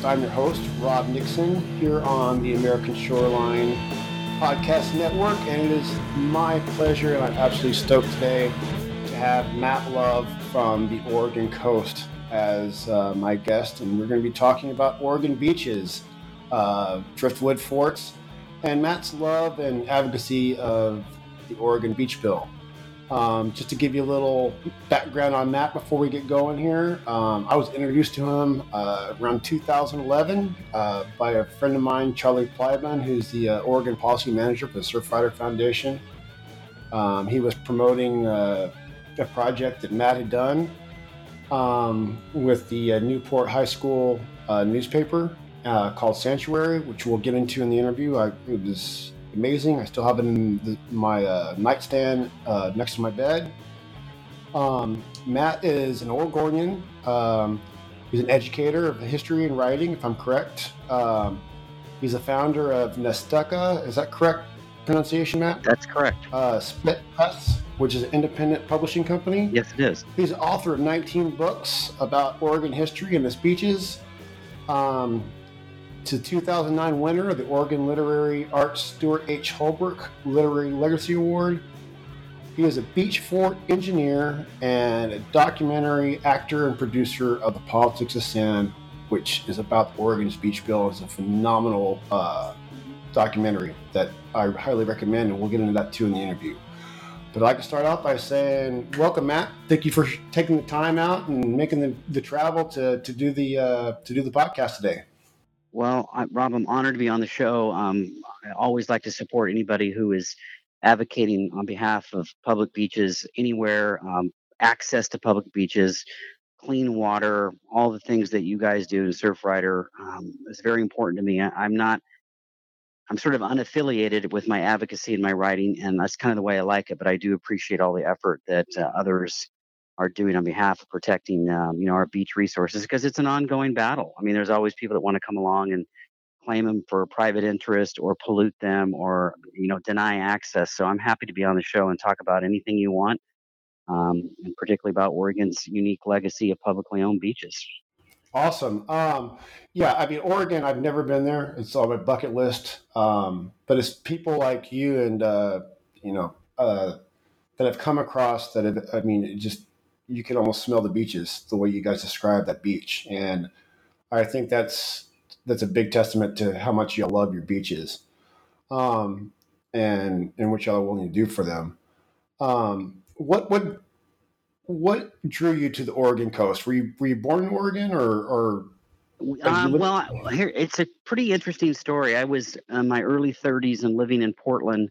Podcast. I'm your host, Rob Nixon, here on the American Shoreline Podcast Network, and it is my pleasure, and I'm absolutely stoked today to have Matt Love from the Oregon coast as uh, my guest, and we're going to be talking about Oregon beaches, uh, driftwood forts, and Matt's love and advocacy of the Oregon Beach Bill. Um, just to give you a little background on Matt before we get going here, um, I was introduced to him uh, around 2011 uh, by a friend of mine, Charlie Plybon, who's the uh, Oregon Policy Manager for the Surf Surfrider Foundation. Um, he was promoting uh, a project that Matt had done um, with the uh, Newport High School uh, newspaper called Sanctuary, which we'll get into in the interview. I, it was amazing. I still have it in the, my uh, nightstand uh, next to my bed. Um, Matt is an Oregonian. Um, he's an educator of history and writing, if I'm correct. Um, he's a founder of Nestucca. Is that correct pronunciation, Matt? That's correct. Uh, Spit Press, which is an independent publishing company. Yes, it is. He's author of 19 books about Oregon history and the speeches. Um, to 2009 winner of the Oregon Literary Arts Stewart H. Holbrook Literary Legacy Award. He is a beach fort engineer and a documentary actor and producer of The Politics of Sand, which is about Oregon's beach bill. It's a phenomenal uh, documentary that I highly recommend, and we'll get into that too in the interview. But I'd like to start off by saying, welcome, Matt. Thank you for taking the time out and making the, the travel to, to do the uh, to do the podcast today. Well, I, Rob, I'm honored to be on the show. Um, I always like to support anybody who is advocating on behalf of public beaches anywhere, um, access to public beaches, clean water, all the things that you guys do in Surfrider um, is very important to me. I, am not, I'm sort of unaffiliated with my advocacy and my writing, and that's kind of the way I like it. But I do appreciate all the effort that uh, others are doing on behalf of protecting, um, you know, our beach resources because it's an ongoing battle. I mean, there's always people that want to come along and claim them for private interest or pollute them or you know deny access. So I'm happy to be on the show and talk about anything you want, um, and particularly about Oregon's unique legacy of publicly owned beaches. Awesome. Um, yeah, I mean, Oregon, I've never been there. It's on my bucket list. Um, but it's people like you and, uh, you know, uh, that have come across that have, I mean, just you can almost smell the beaches the way you guys describe that beach, and I think that's that's a big testament to how much you love your beaches, um, and and what y'all are willing to do for them. Um, what what what drew you to the Oregon coast? Were you were you born in Oregon or or? Um, well, here it's a pretty interesting story. I was in my early 30s and living in Portland,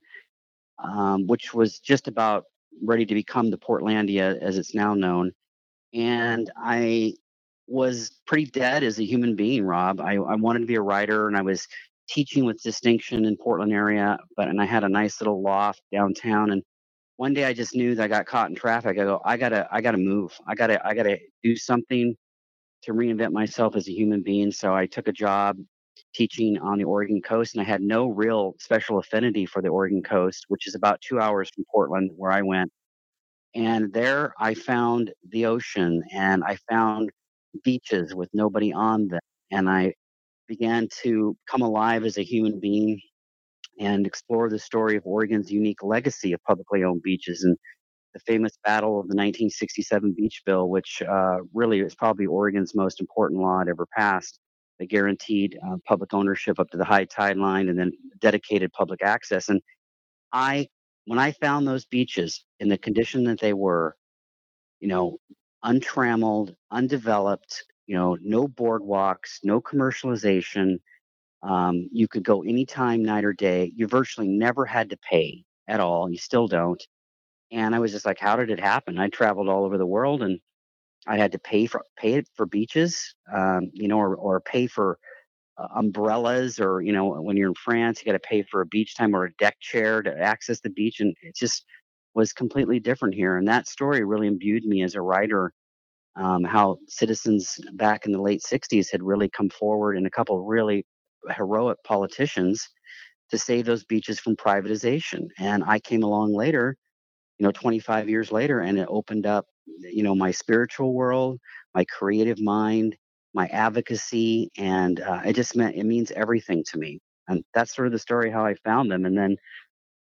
um, which was just about ready to become the Portlandia as it's now known. And I was pretty dead as a human being, Rob. I, I wanted to be a writer and I was teaching with distinction in Portland area, but and I had a nice little loft downtown. And one day I just knew that I got caught in traffic. I go, I gotta, I gotta move. I gotta, I gotta do something to reinvent myself as a human being. So I took a job teaching on the Oregon coast, and I had no real special affinity for the Oregon coast, which is about two hours from Portland, where I went. And there I found the ocean and I found beaches with nobody on them. And I began to come alive as a human being and explore the story of Oregon's unique legacy of publicly owned beaches and the famous battle of the 1967 Beach Bill, which uh, really is probably Oregon's most important law it ever passed guaranteed uh, public ownership up to the high tide line and then dedicated public access. And I, when I found those beaches in the condition that they were, you know, untrammeled, undeveloped, you know, no boardwalks, no commercialization. Um, you could go anytime, night or day. You virtually never had to pay at all. You still don't. And I was just like, how did it happen? I traveled all over the world and I had to pay for pay for beaches, um, you know, or, or pay for uh, umbrellas, or you know, when you're in France, you got to pay for a beach time or a deck chair to access the beach, and it just was completely different here. And that story really imbued me as a writer. Um, how citizens back in the late '60s had really come forward, and a couple really heroic politicians to save those beaches from privatization. And I came along later, you know, 25 years later, and it opened up you know my spiritual world my creative mind my advocacy, and uh, it just meant it means everything to me. And that's sort of the story how I found them. And then,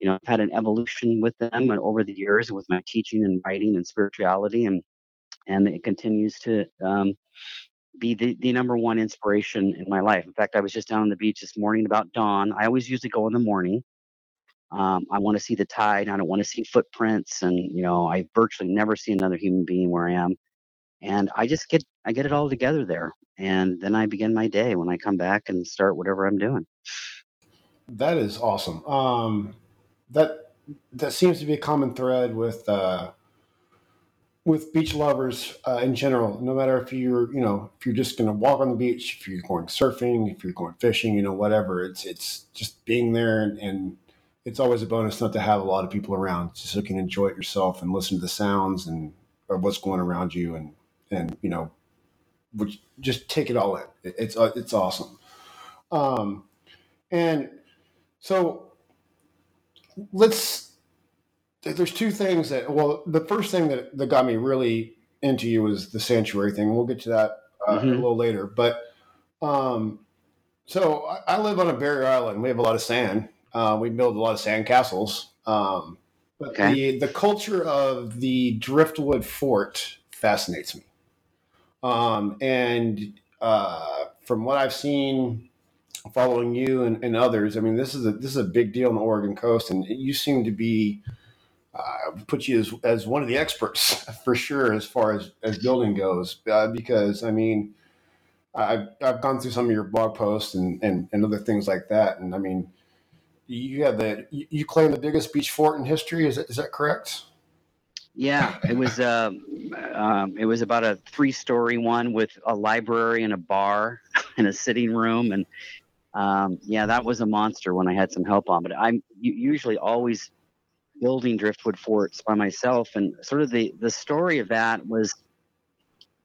you know, I've had an evolution with them and over the years with my teaching and writing and spirituality, and and it continues to um, be the, the number one inspiration in my life. In fact, I was just down on the beach this morning about dawn. I always usually go in the morning. Um, I want to see the tide. I don't want to see footprints, and you know, I virtually never see another human being where I am. And I just get I get it all together there, and then I begin my day when I come back and start whatever I'm doing. That is awesome. Um, that that seems to be a common thread with uh, with beach lovers uh, in general. No matter if you're you know if you're just going to walk on the beach, if you're going surfing, if you're going fishing, you know whatever. It's it's just being there and, and it's always a bonus not to have a lot of people around, just so you can enjoy it yourself and listen to the sounds and what's going around you, and and you know, just take it all in. It's uh, it's awesome. Um, and so let's. There's two things that. Well, the first thing that that got me really into you was the sanctuary thing. We'll get to that uh, mm-hmm. a little later, but. Um, so I, I live on a barrier island. We have a lot of sand, uh, we build a lot of sandcastles. Um, but okay. the, the culture of the Driftwood Fort fascinates me. Um, and uh, from what I've seen following you and, and, others, I mean, this is a this is a big deal on the Oregon coast, and you seem to be uh, put you as, as one of the experts for sure as far as, as building goes, uh, because I mean, I've, I've gone through some of your blog posts and, and, and other things like that, and I mean, you have the you claim the biggest beach fort in history. Is that, is that correct? Yeah, it was. Um, um, it was about a three-story one with a library and a bar and a sitting room, and um, yeah, that was a monster when I had some help on. But I'm usually always building driftwood forts by myself, and sort of the the story of that was,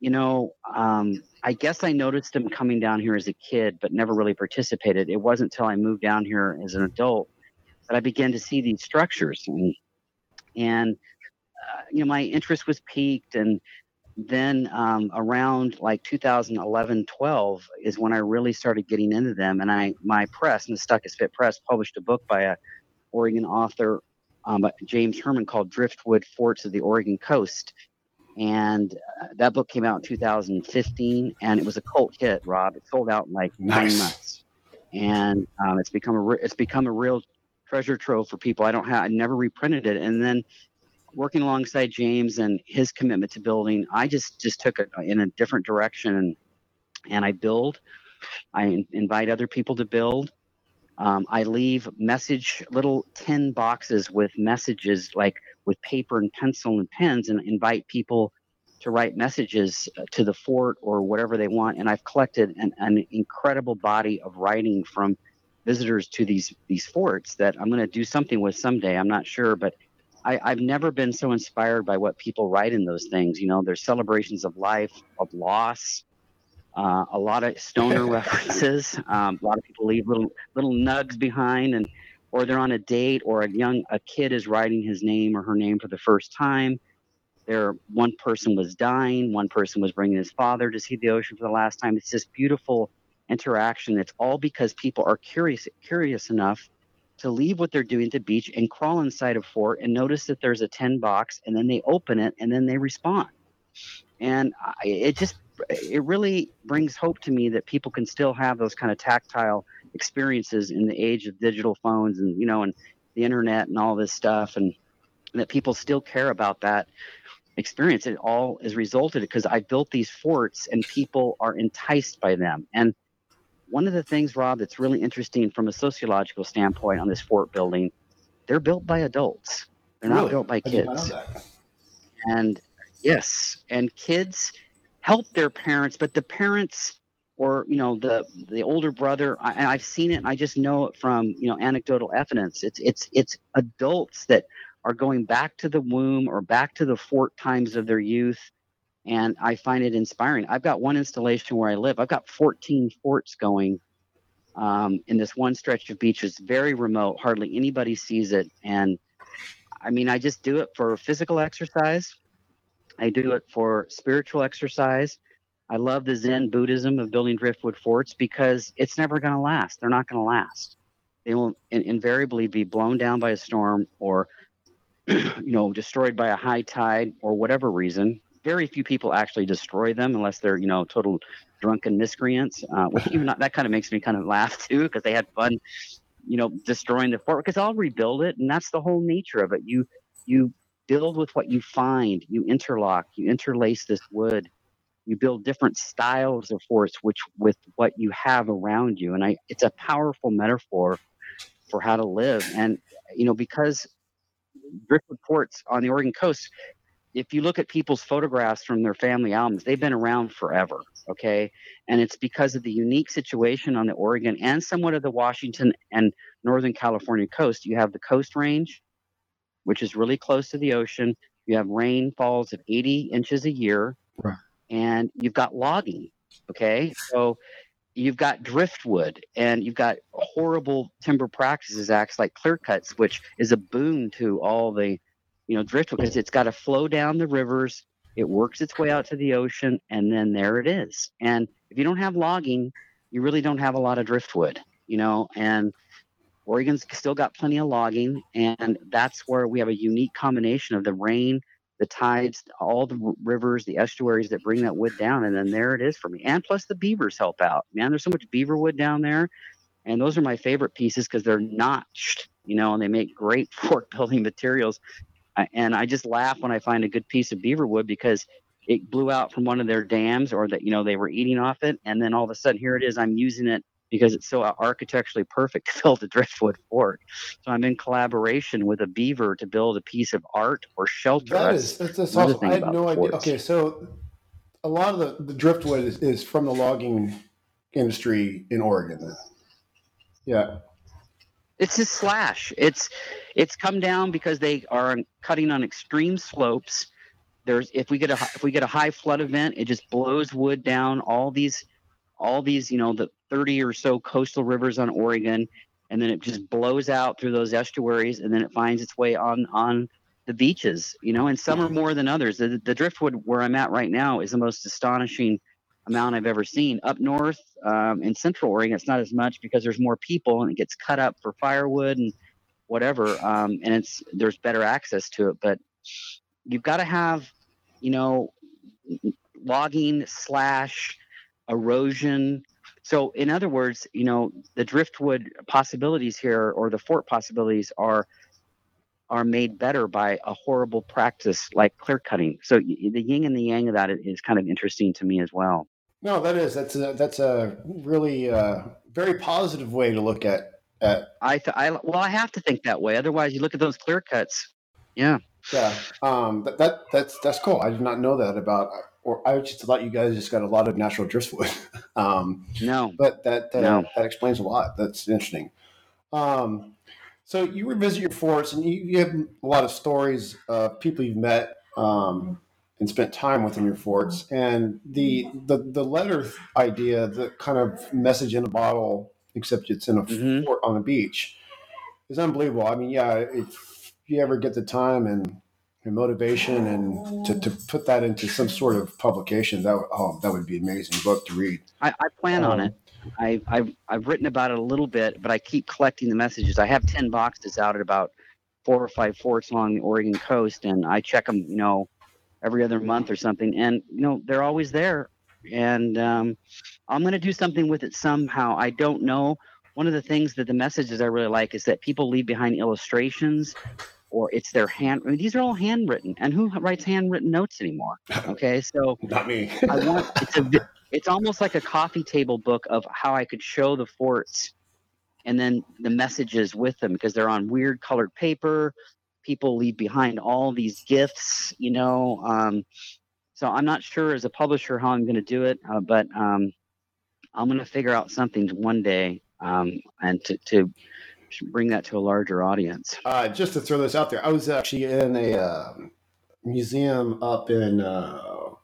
you know, um, I guess I noticed him coming down here as a kid, but never really participated. It wasn't until I moved down here as an adult that I began to see these structures, and and uh, you know my interest was piqued, and then um, around like 2011, 12 is when I really started getting into them, and I my press, Nestucca Spit Press, published a book by a Oregon author, um, James Herman, called Driftwood Forts of the Oregon Coast and uh, that book came out in 2015 and it was a cult hit rob. It sold out in like nice. nine months. And um, it's become a re- it's become a real treasure trove for people. I don't have i never reprinted it. And then working alongside james and his commitment to building i just just took it in a different direction and and i build. I in- invite other people to build. Um, I leave message little tin boxes with messages like with paper and pencil and pens and invite people to write messages uh, to the fort or whatever they want. And I've collected an, an incredible body of writing from visitors to these these forts that I'm going to do something with someday. I'm not sure, but I, I've never been so inspired by what people write in those things. You know, there's celebrations of life, of loss, uh, a lot of stoner references. Um, a lot of people leave little little nugs behind, and or they're on a date, or a young a kid is writing his name or her name for the first time. There, one person was dying, one person was bringing his father to see the ocean for the last time. It's this beautiful interaction. It's all because people are curious curious enough to leave what they're doing at the beach and crawl inside a fort and notice that there's a tin box, and then they open it and then they respond. And I, it just it really brings hope to me that people can still have those kind of tactile experiences in the age of digital phones and you know and the internet and all this stuff and, and that people still care about that experience. It all has resulted because i built these forts and people are enticed by them. And one of the things rob that's really interesting from a sociological standpoint on this fort building they're built by adults. They're really? not built by kids. and yes and kids help their parents, but the parents or you know the the older brother I, i've seen it and i just know it from you know anecdotal evidence. It's it's it's adults that are going back to the womb or back to the fort times of their youth and i find it inspiring. I've got one installation where i live. I've got 14 forts going um, in this one stretch of beach. It's very remote. Hardly anybody sees it. And i mean i just do it for physical exercise I do it for spiritual exercise. I love the Zen Buddhism of building driftwood forts because it's never going to last. They're not going to last. They will in- invariably be blown down by a storm or, you know, destroyed by a high tide or whatever reason. Very few people actually destroy them unless they're, you know, total drunken miscreants. Uh, which even not, that kind of makes me kind of laugh too because they had fun, you know, destroying the fort. Because I'll rebuild it, and that's the whole nature of it. You you build with what you find. You interlock. You interlace this wood you build different styles of force which with what you have around you and i it's a powerful metaphor for how to live and you know because driftwood forts on the oregon coast if you look at people's photographs from their family albums they've been around forever okay and it's because of the unique situation on the oregon and somewhat of the washington and northern california coast you have the coast range which is really close to the ocean you have rainfalls of 80 inches a year right and you've got logging. Okay. So you've got driftwood and you've got horrible timber practices acts like clear cuts, which is a boon to all the, you know, driftwood because it's got to flow down the rivers. It works its way out to the ocean and then there it is. And if you don't have logging, you really don't have a lot of driftwood, you know, and Oregon's still got plenty of logging. And that's where we have a unique combination of the rain the tides, all the rivers, the estuaries that bring that wood down, and then there it is for me. And plus the beavers help out. Man, there's so much beaver wood down there, and those are my favorite pieces because they're notched, you know, and they make great fort building materials. And I just laugh when I find a good piece of beaver wood because it blew out from one of their dams or that you know they were eating off it, and then all of a sudden here it is. I'm using it because it's so architecturally perfect to build a driftwood fort. So I'm in collaboration with a beaver to build a piece of art or shelter. That is, that's, that's awesome. I had no idea. Okay, so a lot of the, the driftwood is, is from the logging industry in Oregon. Yeah. It's a slash. It's it's come down because they are cutting on extreme slopes. There's if we get a if we get a high flood event, it just blows wood down. All these all these, you know, the 30 or so coastal rivers on Oregon, and then it just blows out through those estuaries, and then it finds its way on on the beaches, you know, and some are more than others. The, the driftwood where I'm at right now is the most astonishing amount I've ever seen. Up north um, in Central Oregon, it's not as much because there's more people and it gets cut up for firewood and whatever, um, and it's there's better access to it. But you've got to have, you know, logging slash erosion. So, in other words, you know, the driftwood possibilities here or the fort possibilities are are made better by a horrible practice like clear cutting. So the yin and the yang of that is kind of interesting to me as well. No, that is that's a that's a really uh, very positive way to look at at. I, th- I well, I have to think that way. Otherwise, you look at those clear cuts. Yeah. Yeah. Um. But that that's that's cool. I did not know that about or I just thought you guys just got a lot of natural driftwood. um, no, but that that, no. that explains a lot. That's interesting. Um, so you revisit your forts, and you, you have a lot of stories of people you've met um, and spent time with in your forts. And the the the letter idea, the kind of message in a bottle, except it's in a mm-hmm. fort on the beach, is unbelievable. I mean, yeah, if you ever get the time and motivation and to, to put that into some sort of publication that oh that would be amazing. Book to read. I, I plan um, on it. I, I've, I've written about it a little bit but i keep collecting the messages. I have 10 boxes out at about four or five forts along the oregon coast and i check them you know every other month or something and you know they're always there. And um, i'm going to do something with it somehow. I don't know. One of the things that the messages i really like is that people leave behind illustrations or it's their hand. I mean, these are all handwritten, and who writes handwritten notes anymore? Okay, so not me. I want it's a it's almost like a coffee table book of how I could show the forts, and then the messages with them because they're on weird colored paper. People leave behind all these gifts, you know. Um, so I'm not sure as a publisher how I'm going to do it, uh, but um, I'm going to figure out something one day um, and to, to bring that to a larger audience. Uh, just to throw this out there, I was actually in a uh, museum up in uh,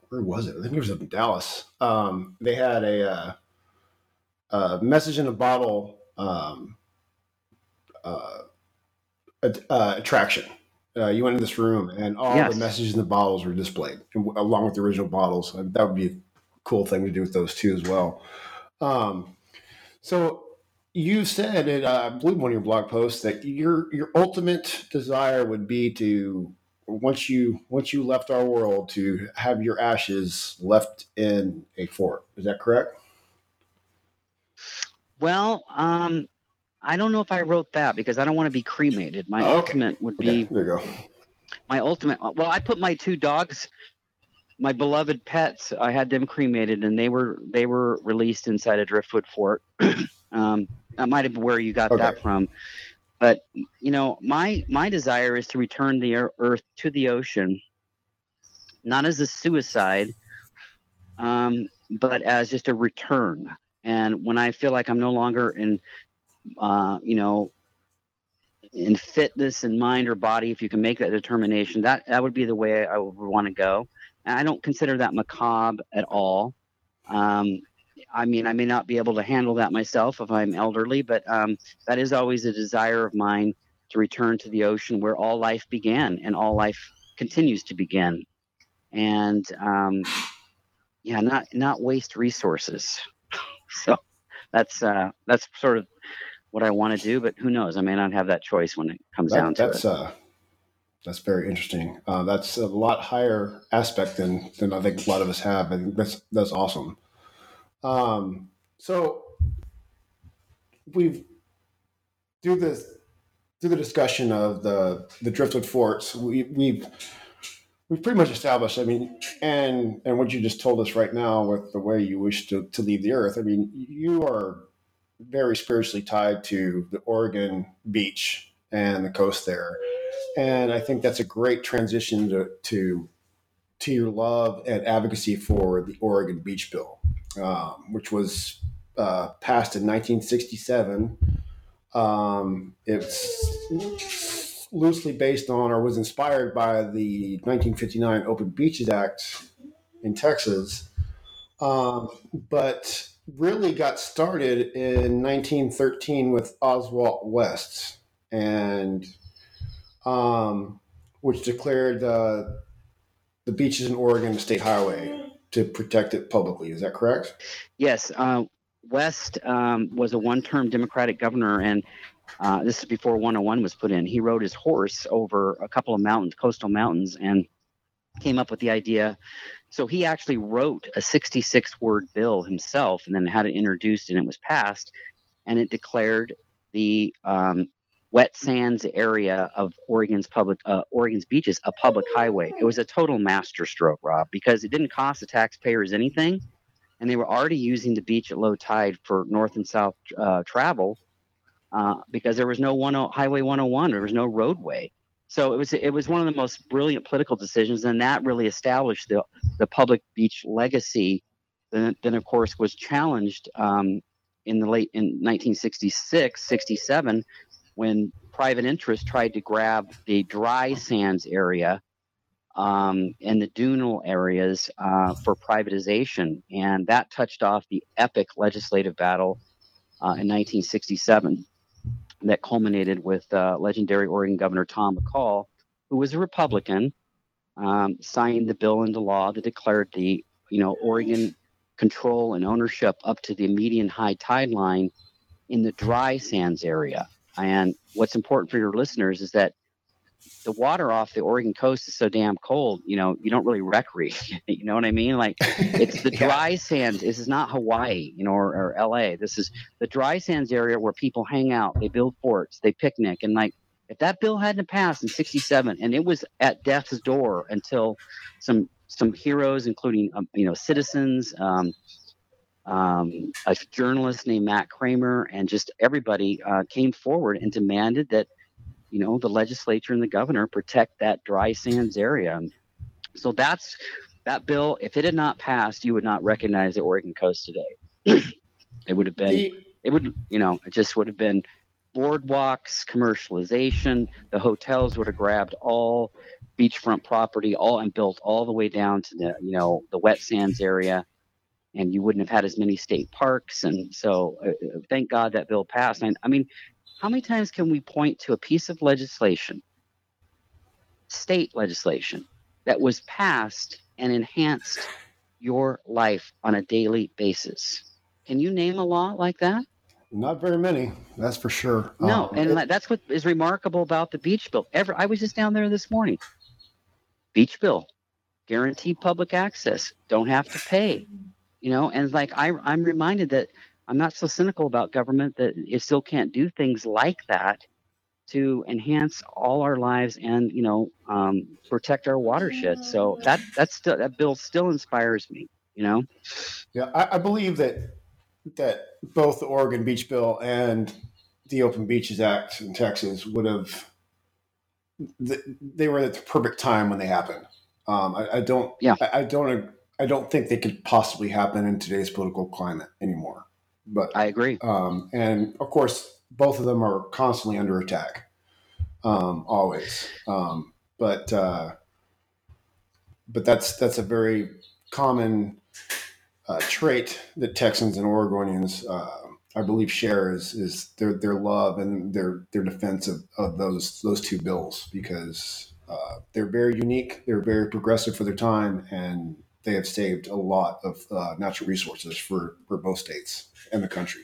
where was it? I think it was up in Dallas. Um, they had a, uh, a, message in a bottle um, uh, uh, attraction. you went in this room, and all yes. the messages in the bottles were displayed, along with the original bottles. That would be a cool thing to do with those two as well. Um, so you said it, uh, I believe one of your blog posts that your your ultimate desire would be to once you once you left our world to have your ashes left in a fort. Is that correct? Well, um, I don't know if I wrote that because I don't want to be cremated. My oh, okay. ultimate would be. Okay, there you go. My ultimate. Well, I put my two dogs, my beloved pets. I had them cremated, and they were they were released inside a driftwood fort. um, that might have been where you got okay. that from. But you know, my my desire is to return the earth to the ocean, not as a suicide, um, but as just a return. And when I feel like I'm no longer in, uh, you know, in fitness and mind or body, if you can make that determination, that that would be the way I would want to go. And I don't consider that macabre at all. Um, I mean, I may not be able to handle that myself if I'm elderly, but um, that is always a desire of mine to return to the ocean where all life began and all life continues to begin. And um, yeah, not not waste resources. so that's uh, that's sort of what I want to do, but who knows? I may not have that choice when it comes that, down to that's, it. Uh, that's very interesting. Uh, that's a lot higher aspect than than I think a lot of us have, and that's that's awesome. Um, so we've through this through the discussion of the the driftwood forts, we, we've we've pretty much established. I mean, and and what you just told us right now with the way you wish to to leave the earth. I mean, you are very spiritually tied to the Oregon beach and the coast there, and I think that's a great transition to to to your love and advocacy for the Oregon Beach Bill um, which was uh, passed in 1967. Um, it's loosely based on or was inspired by the 1959 Open Beaches Act in Texas, um, but really got started in 1913 with Oswald West, and um, which declared uh, the beaches in Oregon a state highway to protect it publicly. Is that correct? Yes. Uh, West um, was a one term Democratic governor, and uh, this is before 101 was put in. He rode his horse over a couple of mountains, coastal mountains, and came up with the idea. So he actually wrote a 66 word bill himself and then had it introduced and it was passed. And it declared the um, wet sands area of Oregon's public uh, Oregon's beaches a public highway. It was a total masterstroke, Rob, because it didn't cost the taxpayers anything, and they were already using the beach at low tide for north and south uh, travel uh, because there was no one highway 101. There was no roadway. So it was it was one of the most brilliant political decisions, and that really established the the public beach legacy. Then, then of course, was challenged um, in the late in 1966, 67 when private interests tried to grab the dry sands area um, and the dunal areas uh, for privatization. And that touched off the epic legislative battle uh, in 1967 that culminated with uh, legendary Oregon Governor Tom McCall, who was a Republican, um, signed the bill into law that declared the you know Oregon control and ownership up to the median high tide line in the dry sands area. And what's important for your listeners is that the water off the Oregon coast is so damn cold, you know, you don't really recreate. you know what I mean? Like it's the dry yeah. sands. This is not Hawaii, you know, or, or LA. This is the dry sands area where people hang out, they build forts, they picnic. And like if that bill hadn't passed in 67 and it was at death's door until some some heroes, including um, you know citizens, um, um, a journalist named Matt Kramer, and just everybody uh, came forward and demanded that, you know, the legislature and the governor protect that dry sands area. So that's that bill. If it had not passed, you would not recognize the Oregon coast today. it would have been, it would, you know, it just would have been boardwalks, commercialization. The hotels would have grabbed all beachfront property, all and built all the way down to the, you know, the wet sands area and you wouldn't have had as many state parks. And so, uh, uh, thank God that bill passed. And I mean, how many times can we point to a piece of legislation, state legislation, that was passed and enhanced your life on a daily basis. Can you name a law like that? Not very many, that's for sure. No, um, and it, that's what is remarkable about the beach bill. Ever, I was just down there this morning. Beach bill, guaranteed public access, don't have to pay. You know, and like I, I'm reminded that I'm not so cynical about government that it still can't do things like that to enhance all our lives and you know um, protect our watershed. So that that's still, that bill still inspires me. You know. Yeah, I, I believe that that both the Oregon Beach Bill and the Open Beaches Act in Texas would have they were at the perfect time when they happened. Um, I, I, don't. Yeah. I, I, don't. I don't think they could possibly happen in today's political climate anymore. But I agree. Um, and of course, both of them are constantly under attack, um, always. Um, but uh, but that's that's a very common uh, trait that Texans and Oregonians, uh, I believe, share is is their their love and their their defense of, of those those two bills because uh, they're very unique, they're very progressive for their time, and they have saved a lot of uh, natural resources for for both states and the country.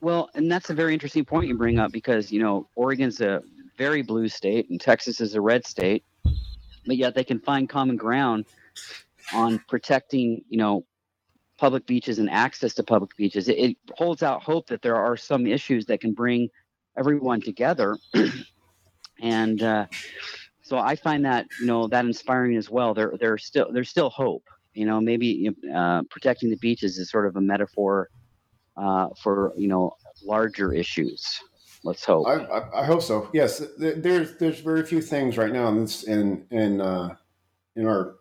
Well, and that's a very interesting point you bring up because you know Oregon's a very blue state and Texas is a red state, but yet they can find common ground on protecting, you know, public beaches and access to public beaches. It, it holds out hope that there are some issues that can bring everyone together. and uh, so I find that you know that inspiring as well. There, there's still there's still hope. You know, maybe uh, protecting the beaches is sort of a metaphor uh, for you know larger issues. Let's hope. I, I, I, hope so. Yes, there's there's very few things right now in this in in uh, in our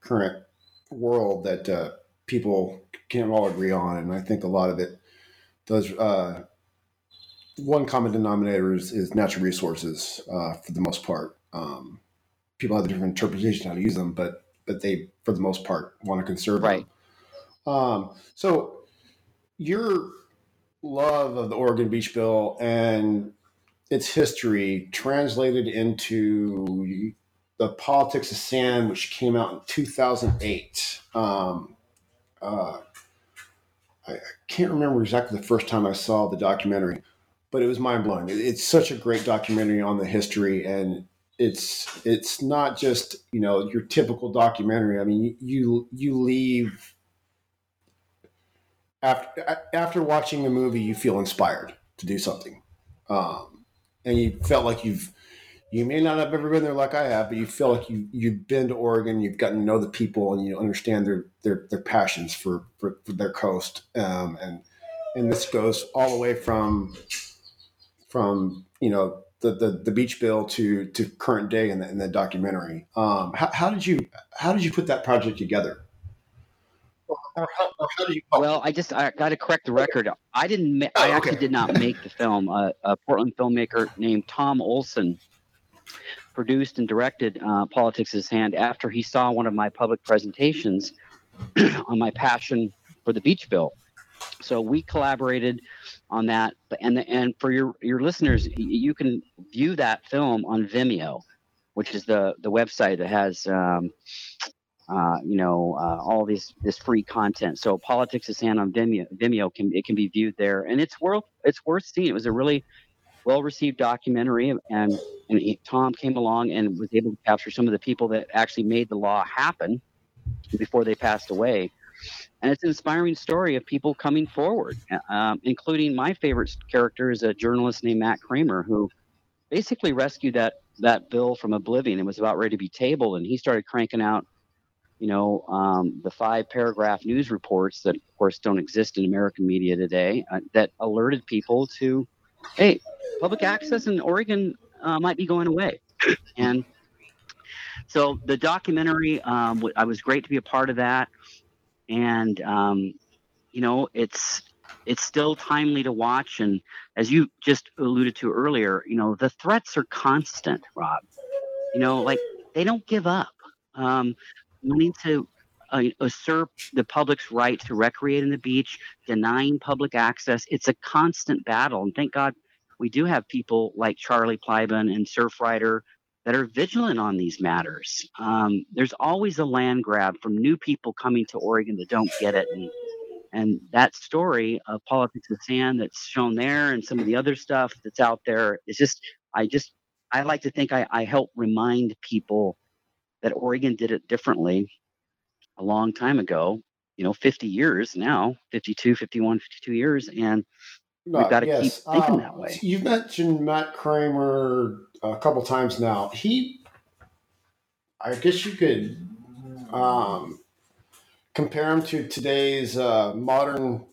current world that uh, people can't all agree on, and I think a lot of it does. Uh, one common denominator is, is natural resources uh, for the most part. Um, people have a different interpretation how to use them, but but they, for the most part, want to conserve right. them. Um, so your love of the Oregon Beach Bill and its history translated into the Politics of Sand, which came out in 2008. Um, uh, I, I, can't remember exactly the first time I saw the documentary, but it was mind blowing. It, it's such a great documentary on the history, and it's it's not just you know your typical documentary. I mean, you you leave after after watching the movie, you feel inspired to do something, um, and you felt like you've you may not have ever been there like I have, but you feel like you you've been to Oregon, you've gotten to know the people, and you understand their their, their passions for, for, for their coast. Um, and and this goes all the way from from you know the, the, the beach bill to to current day in the, in the documentary. Um, how, how did you how did you put that project together? Or how, or how well, I just I got to correct the record. I didn't. Ma- oh, I actually did not make the film. Uh, a Portland filmmaker named Tom Olson produced and directed uh, Politics of Sand after he saw one of my public presentations on my passion for the beach bill. So we collaborated on that, and and for your your listeners, you can view that film on Vimeo, which is the the website that has. Um, uh, you know, uh, all these this free content. So politics of sand on Vimeo, Vimeo can it can be viewed there, and it's worth it's worth seeing. It was a really well received documentary, and, and he, Tom came along and was able to capture some of the people that actually made the law happen before they passed away. And it's an inspiring story of people coming forward, um, including my favorite character is a journalist named Matt Kramer, who basically rescued that that bill from oblivion. It was about ready to be tabled, and he started cranking out, you know, um, the five paragraph news reports that, of course, don't exist in American media today uh, that alerted people to, hey, public access in Oregon uh, might be going away. And so the documentary, um, I was great to be a part of that. And, um, you know, it's, it's still timely to watch. And as you just alluded to earlier, you know, the threats are constant, Rob. You know, like they don't give up. Um, wanting to uh, usurp the public's right to recreate in the beach, denying public access. It's a constant battle. And thank God we do have people like Charlie Plybon and Surfrider that are vigilant on these matters. Um, there's always a land grab from new people coming to Oregon that don't get it. And, and that story of politics of sand that's shown there and some of the other stuff that's out there is just, I just, I like to think I, I help remind people that Oregon did it differently a long time ago, you know, 50 years now, 52, 51, 52 years. And we've got to yes. keep thinking that way. You've mentioned Matt Kramer a couple times now. He, I guess you could um, compare him to today's uh, modern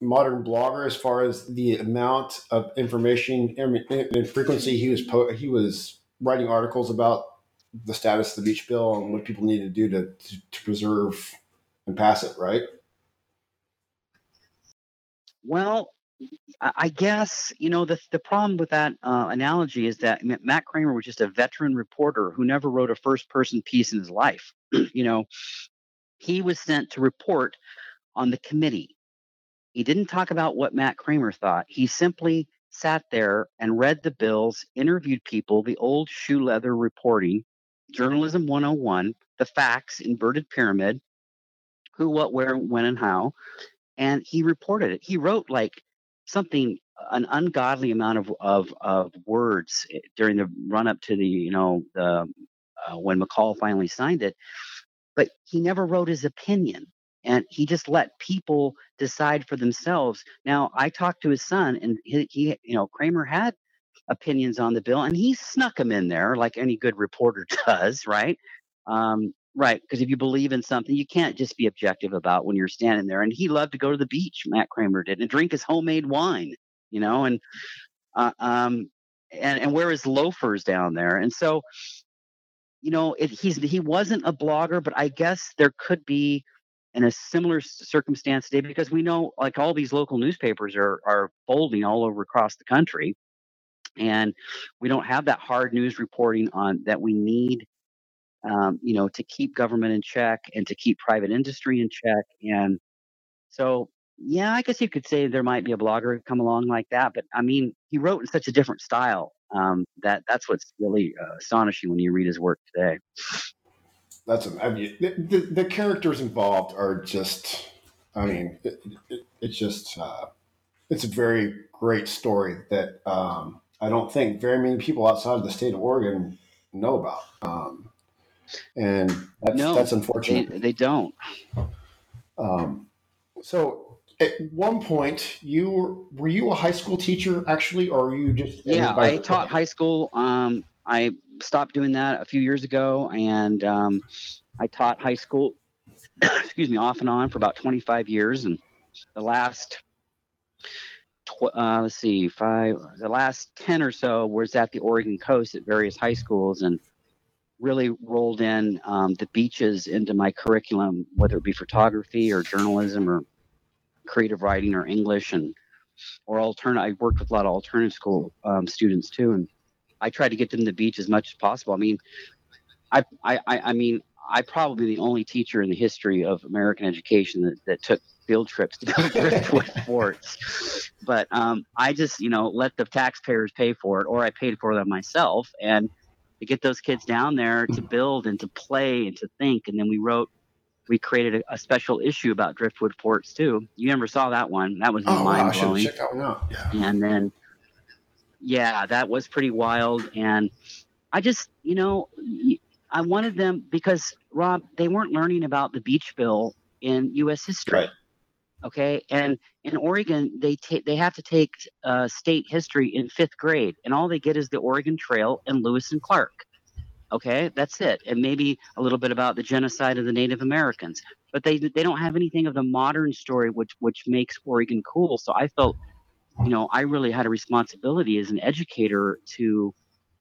modern blogger as far as the amount of information and frequency he was po- he was writing articles about the status of the beach bill and what people need to do to, to, to preserve and pass it, right? Well, I guess you know the the problem with that uh, analogy is that Matt Kramer was just a veteran reporter who never wrote a first person piece in his life. you know, he was sent to report on the committee. He didn't talk about what Matt Kramer thought. He simply sat there and read the bills, interviewed people, the old shoe leather reporting, journalism 101, the facts, inverted pyramid, who, what, where, when, and how. And he reported it. He wrote like something an ungodly amount of of, of words eh, during the run up to the you know the uh, when McCall finally signed it, but he never wrote his opinion and he just let people decide for themselves. Now I talked to his son and he, he you know Kramer had opinions on the bill and he snuck them in there like any good reporter does, right? Um, Right, because if you believe in something, you can't just be objective about when you're standing there. And he loved to go to the beach, Matt Kramer did, and drink his homemade wine, you know, and uh, um, and and wear his loafers down there. And so, you know, it, he's he wasn't a blogger, but I guess there could be in a similar circumstance today because we know like all these local newspapers are are folding all over across the country, and we don't have that hard news reporting on that we need um, you know, to keep government in check and to keep private industry in check. And so, yeah, I guess you could say there might be a blogger come along like that. But I mean, he wrote in such a different style um, that that's what's really uh, astonishing when you read his work today. That's I mean, the, the, the characters involved are just, I mean, it, it, it's just, uh, it's a very great story that um, I don't think very many people outside of the state of Oregon know about. Um, and that's, no, that's unfortunate. They, they don't. Um, so at one point, you were, were you a high school teacher actually, or were you just? Yeah, I taught high school. Um, I stopped doing that a few years ago, and um, I taught high school. excuse me, off and on for about 25 years, and the last Tw- uh, let's see, five, the last 10 or so was at the Oregon coast at various high schools. And really rolled in um, the beaches into my curriculum, whether it be photography or journalism or creative writing or English and or alternate. I worked with a lot of alternative school um, students too, and I tried to get them to the beach as much as possible. I mean, I I I mean, I probably the only teacher in the history of American education that, that took field trips to driftwood forts. But um, I just, you know, let the taxpayers pay for it, or I paid for them myself, and to get those kids down there to mm-hmm. build and to play and to think. And then we wrote, we created a, a special issue about driftwood forts too. You never saw that one? That was oh, mind blowing. Wow, check that one out. Yeah. And then, yeah, that was pretty wild. And I just, you know, I wanted them because Rob, they weren't learning about the beach bill in U.S. history. Right. Okay, and in Oregon, they they have to take uh, state history in fifth grade, and all they get is the Oregon Trail and Lewis and Clark. Okay, that's it, and maybe a little bit about the genocide of the Native Americans, but they they don't have anything of the modern story, which which makes Oregon cool. So I felt, you know, I really had a responsibility as an educator to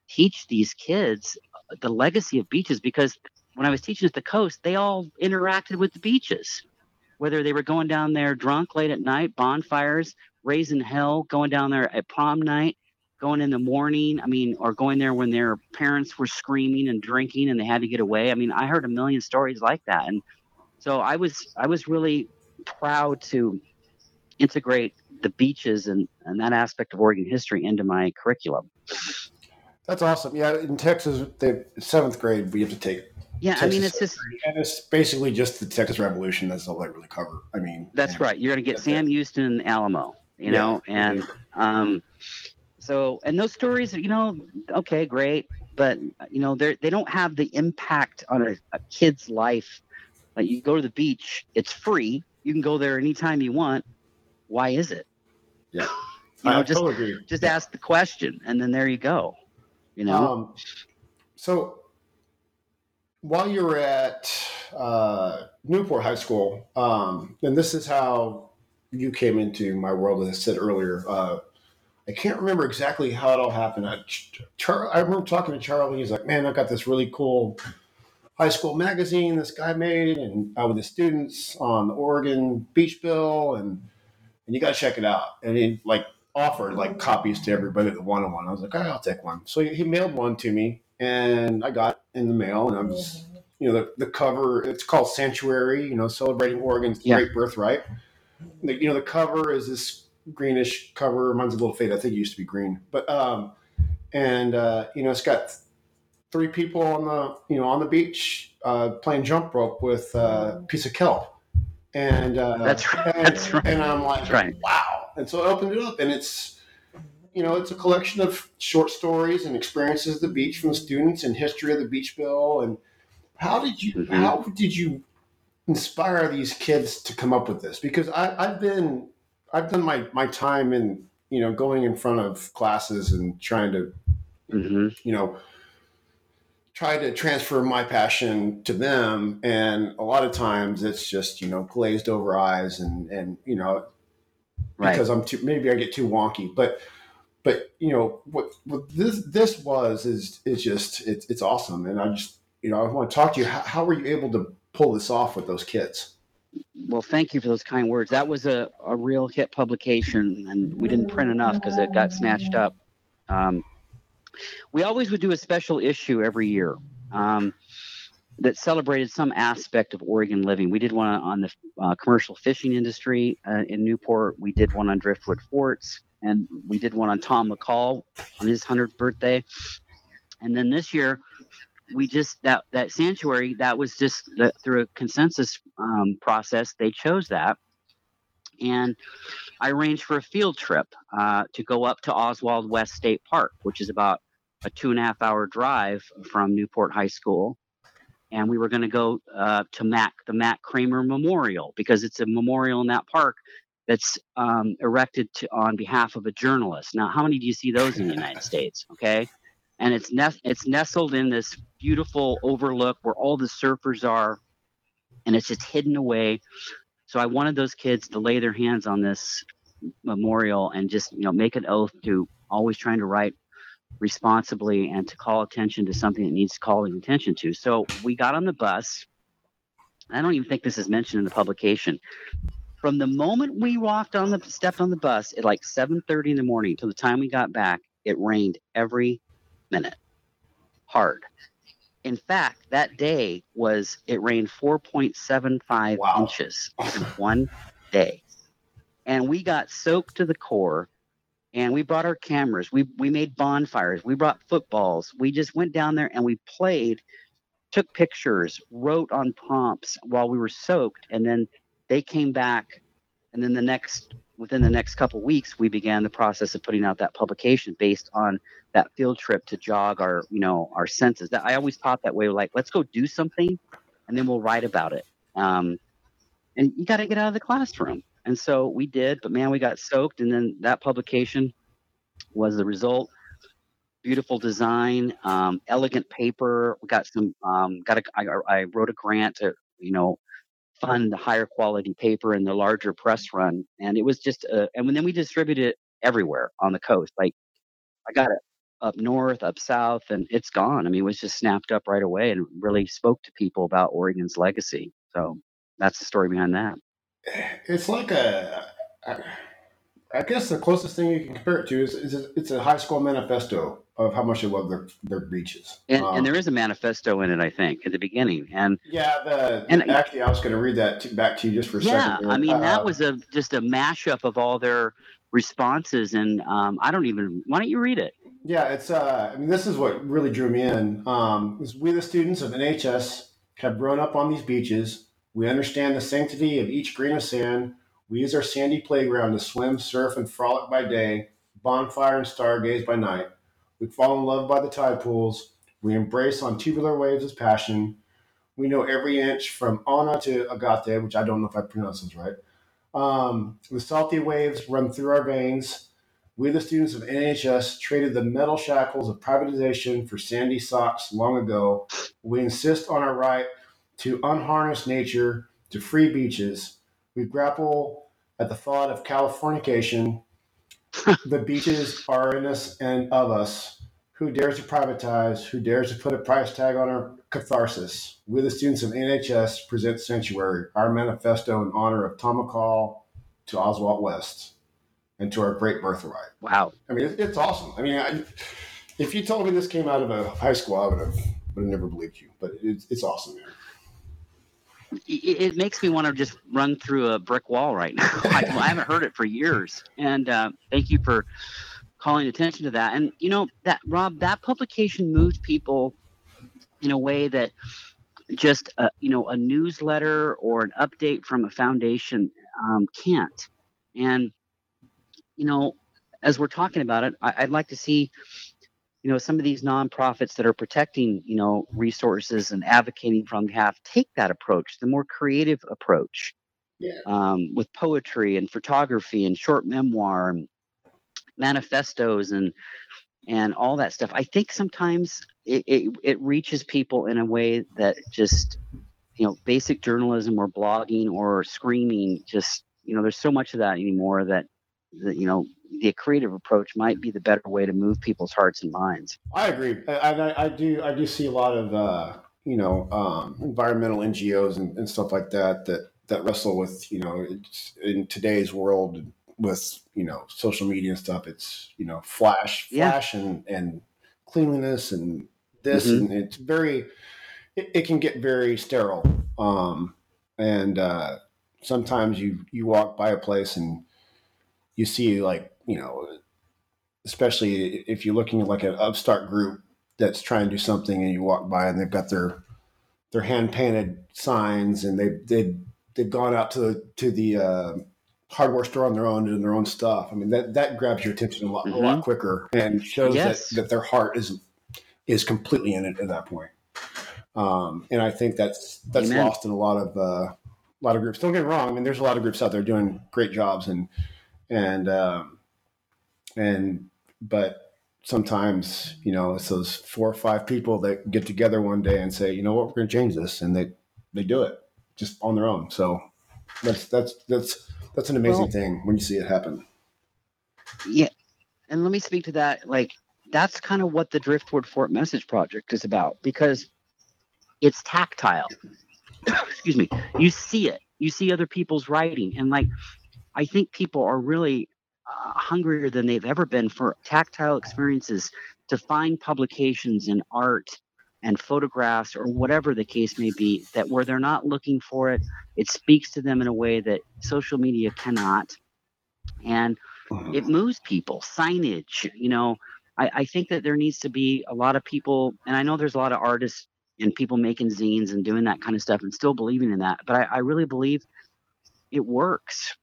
teach these kids the legacy of beaches because when I was teaching at the coast, they all interacted with the beaches whether they were going down there drunk late at night, bonfires, raising hell, going down there at prom night, going in the morning. I mean, or going there when their parents were screaming and drinking and they had to get away. I mean, I heard a million stories like that, and so I was I was really proud to integrate the beaches and, and that aspect of Oregon history into my curriculum. That's awesome. Yeah, in Texas, the seventh grade we have to take. Yeah, Texas I mean it's just and it's basically just the Texas Revolution. That's all they really cover. I mean, that's right. You're going to get Sam Houston and Alamo, you Yeah. know, and um, so and those stories, you know, okay, great, but you know they they don't have the impact on a, a kid's life. Like you go to the beach, it's free. You can go there anytime you want. Why is it? Yeah. You know, I just totally agree. just ask the question, and then there you go. You know. Um, so while you were at uh, Newport High School, um, and this is how you came into my world, as I said earlier. Uh, I can't remember exactly how it all happened. I, Char- I remember talking to Charlie. He's like, "Man, I've got this really cool high school magazine this guy made, and uh, with the students on the Oregon Beach Bill, and and you got to check it out." And he like offered like copies to everybody that wanted one. I was like, "All right, I'll take one." So he, he mailed one to me, and I got in the mail, and I was, you know, the, the cover. It's called Sanctuary. You know, celebrating Oregon's Yeah. great birthright. The, you know, the cover is this greenish cover. Mine's a little faded. I think it used to be green, but um, and uh, you know, it's got three people on the you know on the beach uh, playing jump rope with uh, a piece of kelp. And uh, That's right, And, that's right. and I'm like, That's right. wow. And so I opened it up, and it's you know it's a collection of short stories and experiences of the beach from students and history of the beach bill. And how did you Mhm. how did you inspire these kids to come up with this? Because I, I've been I've done my my time in you know going in front of classes and trying to hmm you know try to transfer my passion to them and a lot of times it's just you know glazed over eyes and and you know Right. because i'm too maybe i get too wonky but but you know what what this this was is is just it's it's awesome and i just you know i want to talk to you how, how were you able to pull this off with those kids Well, thank you for those kind words. That was a, a real hit publication, and we didn't print enough because it got snatched up. Um, we always would do a special issue every year um, that celebrated some aspect of Oregon living. We did one on the uh, commercial fishing industry uh, in Newport. We did one on Driftwood Forts, and we did one on Tom McCall on his 100th birthday. And then this year, we just that that sanctuary that was just that through a consensus um, process they chose that and i arranged for a field trip uh, to go up to oswald west state park which is about a two and a half hour drive from newport high school and we were going to go uh, to mac the Matt Kramer memorial because it's a memorial in that park that's um, erected to, on behalf of a journalist. Now how many do you see those in the united states okay? And it's nest it's nestled in this beautiful overlook where all the surfers are and it's just hidden away. So i wanted those kids to lay their hands on this memorial and just you know make an oath to always trying to write responsibly and to call attention to something that needs calling attention to. So we got on the bus. I don't even think this is mentioned in the publication from the moment we walked on the stepped on the bus at like 7:30 in the morning till the time we got back it rained every minute. Hard. In fact that day was it rained 4.75 Wow. inches in one day. And we got soaked to the core and we brought our cameras. We we made bonfires. We brought footballs. We just went down there and we played took pictures wrote on prompts while we were soaked and then they came back and then the next within the next couple weeks we began the process of putting out that publication based on that field trip to jog our you know our senses. That i always thought that way like let's go do something and then we'll write about it. Um, and you got to get out of the classroom. And so we did but man we got soaked and then that publication was the result. Beautiful design um, elegant paper. We got some um, got a, I, I wrote a grant to you know fund the higher quality paper and the larger press run and it was just uh, and then we distributed it everywhere on the coast like i got it up north up south and it's gone. I mean it was just snapped up right away and really spoke to people about oregon's legacy so that's the story behind that. It's like a, I guess the closest thing you can compare it to is, is it's a high school manifesto of how much they love their, their beaches. and, Um, and there is a manifesto in it i think at the beginning and yeah, the, and- actually, I was going to read that to, back to you just for a yeah second. i mean Uh, that was a just a mashup of all their responses and um, i don't even why don't you read it Yeah, it's. Uh, I mean, this is what really drew me in. Um, we, the students of NHS, have grown up on these beaches. We understand the sanctity of each grain of sand. We use our sandy playground to swim, surf, and frolic by day, bonfire and stargaze by night. We fall in love by the tide pools. We embrace on tubular waves as passion. We know every inch from Ona to Agate, which I don't know if I pronounce this right. Um, the salty waves run through our veins. We, the students of NHS, traded the metal shackles of privatization for sandy socks long ago. We insist on our right to unharness nature to free beaches. We grapple at the thought of Californication. The beaches are in us and of us. Who dares to privatize? Who dares to put a price tag on our catharsis? We, the students of NHS, present Sanctuary, our manifesto in honor of Tom McCall to Oswald West and to our great birthright. Wow. I mean, it's, it's awesome. I mean, I, if you told me this came out of a high school, I would have, would have never believed you, but it's, it's awesome, man it, makes me want to just run through a brick wall right now. I, I haven't heard it for years, and uh, thank you for calling attention to that. And you know that Rob, that publication moved people in a way that just a, you know a newsletter or an update from a foundation um, can't. And you know, as we're talking about it, I, I'd like to see you know some of these nonprofits that are protecting you know resources and advocating from behalf take that approach the more creative approach yeah. um, with poetry and photography and short memoir and manifestos and and all that stuff i think sometimes it, it, it reaches people in a way that just you know basic journalism or blogging or screaming just you know there's so much of that anymore that, that you know the creative approach might be the better way to move people's hearts and minds. I agree. I, I, I do. I do see a lot of uh, you know um, environmental NGOs and, and, stuff like that that that wrestle with you know in today's world with you know social media and stuff. It's you know flash, flash, yeah. and and cleanliness and this, mm-hmm. and it's very. It, it, can get very sterile, um, and uh, sometimes you you walk by a place and you see like you know, especially if you're looking at like an upstart group that's trying to do something and you walk by and they've got their their hand painted signs and they they they've gone out to the to the uh, hardware store on their own doing their own stuff. I mean that that grabs your attention a lot mm-hmm. a lot mm-hmm. quicker and shows yes. that, that their heart is is completely in it at that point. Um, and I think that's that's Amen. lost in a lot of uh, a lot of groups. Don't get me wrong. I mean, there's a lot of groups out there doing great jobs and and um, and but sometimes you know it's those four or five people that get together one day and say you know what? We're going to change this and they they do it just on their own. So that's that's that's that's an amazing well, thing when you see it happen. Yeah. And let me speak to that like that's kind of what the driftwood fort message project is about because it's tactile. Excuse me. You see it. You see other people's writing. And like i think people are really uh, hungrier than they've ever been for tactile experiences to find publications in art and photographs or whatever the case may be that where they're not looking for it. It speaks to them in a way that social media cannot. And it moves people signage you know. I, I think that there needs to be a lot of people and i know there's a lot of artists and people making zines and doing that kind of stuff and still believing in that but i, I really believe it works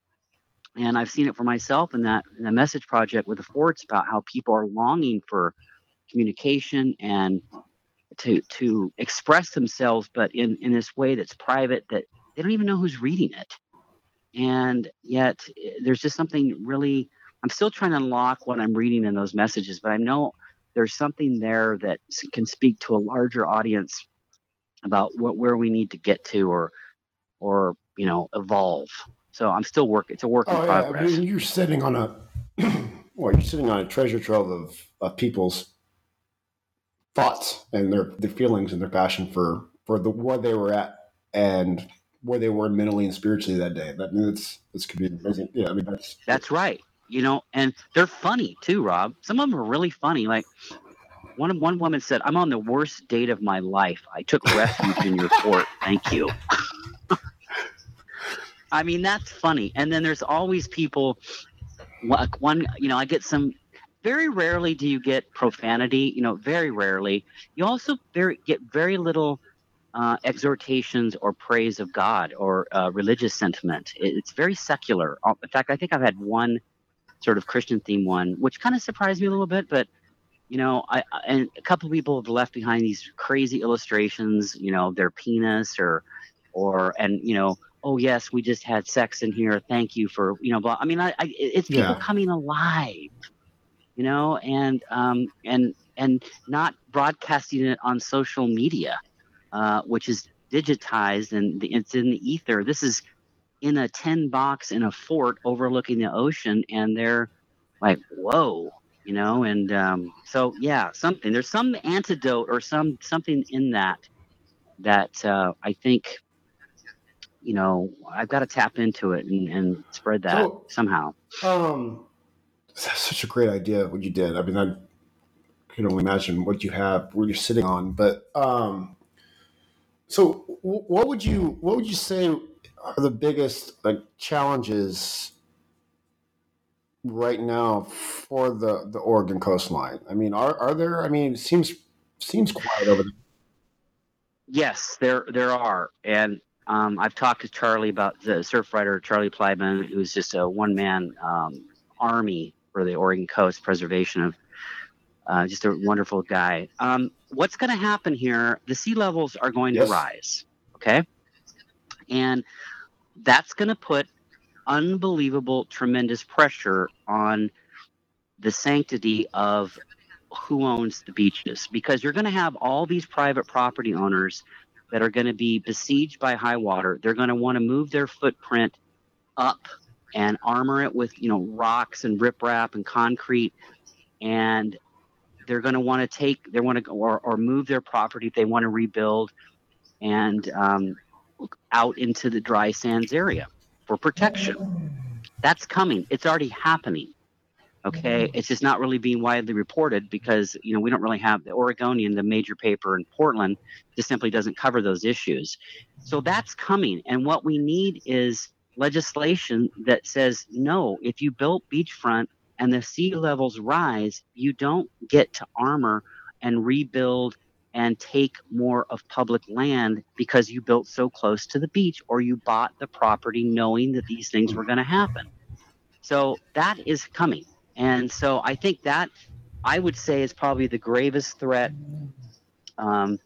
and I've seen it for myself in that in the message project with the forts about how people are longing for communication and to to express themselves, but in in this way that's private that they don't even know who's reading it, and yet eh, there's just something really. I'm still trying to unlock what I'm reading in those messages, but I know there's something there that can speak to a larger audience about what where we need to get to or or you know evolve so I'm still working. It's a work in oh, progress. Yeah. I mean, you're sitting on a well, you're sitting on a treasure trove of, of people's thoughts and their their feelings and their passion for for the where they were at and where they were mentally and spiritually that day. That I mean, it's it's could be amazing. Yeah, I mean that's that's right. You know, and they're funny too, Rob. Some of them are really funny. Like one one woman said, "I'm on the worst date of my life. I took refuge in your fort. Thank you." I mean, that's funny. And then there's always people. like One, you know, I get some very rarely do you get profanity. You know, very rarely. You also very get very little uh, exhortations or praise of God or uh, religious sentiment. It's very secular. Uh, in fact, I think I've had one sort of Christian theme one, which kind of surprised me a little bit, but you know, I and a couple of people have left behind these crazy illustrations, you know, their penis or or and you know, oh yes, we just had sex in here. Thank you for you know, blah. I mean, I, I it's people yeah. coming alive, you know, and um and and not broadcasting it on social media, uh, which is digitized and the, it's in the ether. This is in a tin box in a fort overlooking the ocean, and they're like, whoa you know and um, so yeah something there's some antidote or some something in that that uh, i think you know i've got to tap into it and, and spread that so, somehow um that's such a great idea what you did i mean i can only imagine what you have where you're sitting on but um so what would you what would you say are the biggest like challenges right now for the the Oregon coastline? I mean, are are there? I mean, it seems seems quiet over there. Yes, there there are, and um, I've talked to Charlie about the Surfrider Charlie Plybon, who's just a one man um, army for the Oregon coast preservation of. Uh, just a wonderful guy. Um, what's going to happen here? The sea levels are going yes. to rise, okay, and that's going to put unbelievable, tremendous pressure on the sanctity of who owns the beaches because you're going to have all these private property owners that are going to be besieged by high water. They're going to want to move their footprint up and armor it with, you know, rocks and riprap and concrete. And they're going to want to take, they want to go or, or move their property if they want to rebuild and um, out into the dry sands area for protection. That's coming. It's already happening. Okay, mm-hmm. it's just not really being widely reported because you know we don't really have the Oregonian, the major paper in Portland, just simply doesn't cover those issues. So that's coming, and what we need is legislation that says no. If you built beachfront and the sea levels rise, you don't get to armor and rebuild and take more of public land because you built so close to the beach or you bought the property knowing that these things were going to happen. So that is coming. And so I think that I would say is probably the gravest threat um,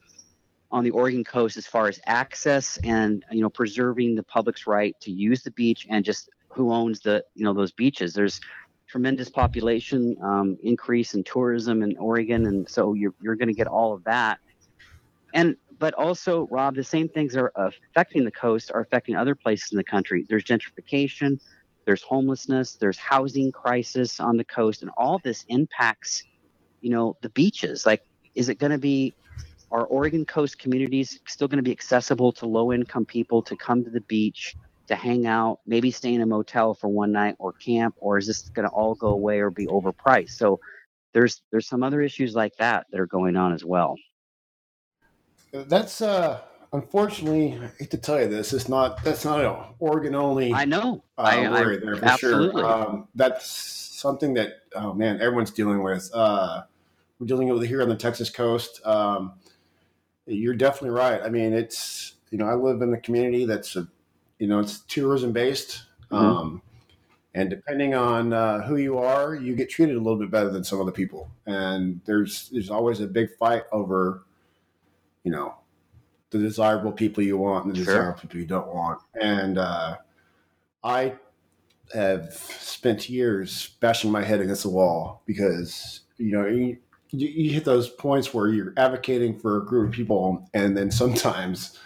on the Oregon coast as far as access and you know preserving the public's right to use the beach and just who owns the you know those beaches. There's tremendous population um, increase in tourism in Oregon, and so you're you're going to get all of that. And but also, Rob, the same things are affecting the coast are affecting other places in the country. There's gentrification, there's homelessness, there's housing crisis on the coast, and all this impacts, you know, the beaches. Like, is it going to be are Oregon coast communities still going to be accessible to low income people to come to the beach? to hang out, maybe stay in a motel for one night or camp, or is this going to all go away or be overpriced? So there's there's some other issues like that that are going on as well. That's uh unfortunately, I hate to tell you this, it's not that's not an Oregon only. I know. Uh, I, worry I, there for absolutely. sure. Um, that's something that oh man, everyone's dealing with. Uh, we're dealing with it here on the Texas coast. Um, you're definitely right. I mean, it's you know I live in a community that's a you know it's tourism based mm-hmm. um, and depending on uh, who you are you get treated a little bit better than some other people and there's there's always a big fight over you know the desirable people you want and the sure. desirable people you don't want and uh, i have spent years bashing my head against the wall because you know you, you hit those points where you're advocating for a group of people and then sometimes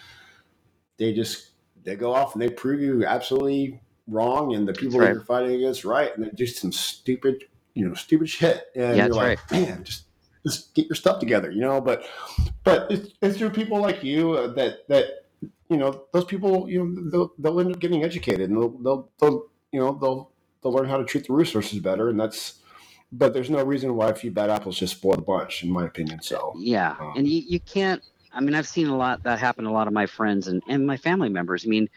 they just they go off and they prove you absolutely wrong, and the people right. that you're fighting against right, and they do some stupid, you know, stupid shit, and yeah, you're like, right. man, just just get your stuff together, you know. But but it's, it's through people like you uh, that that you know those people, you know, they'll, they'll end up getting educated, and they'll, they'll they'll you know they'll they'll learn how to treat the resources better, and that's. But there's no reason why a few bad apples just spoil the bunch, in my opinion. So yeah, um, and you, you can't I mean, I've seen a lot that happen to a lot of my friends and, and my family members. I mean,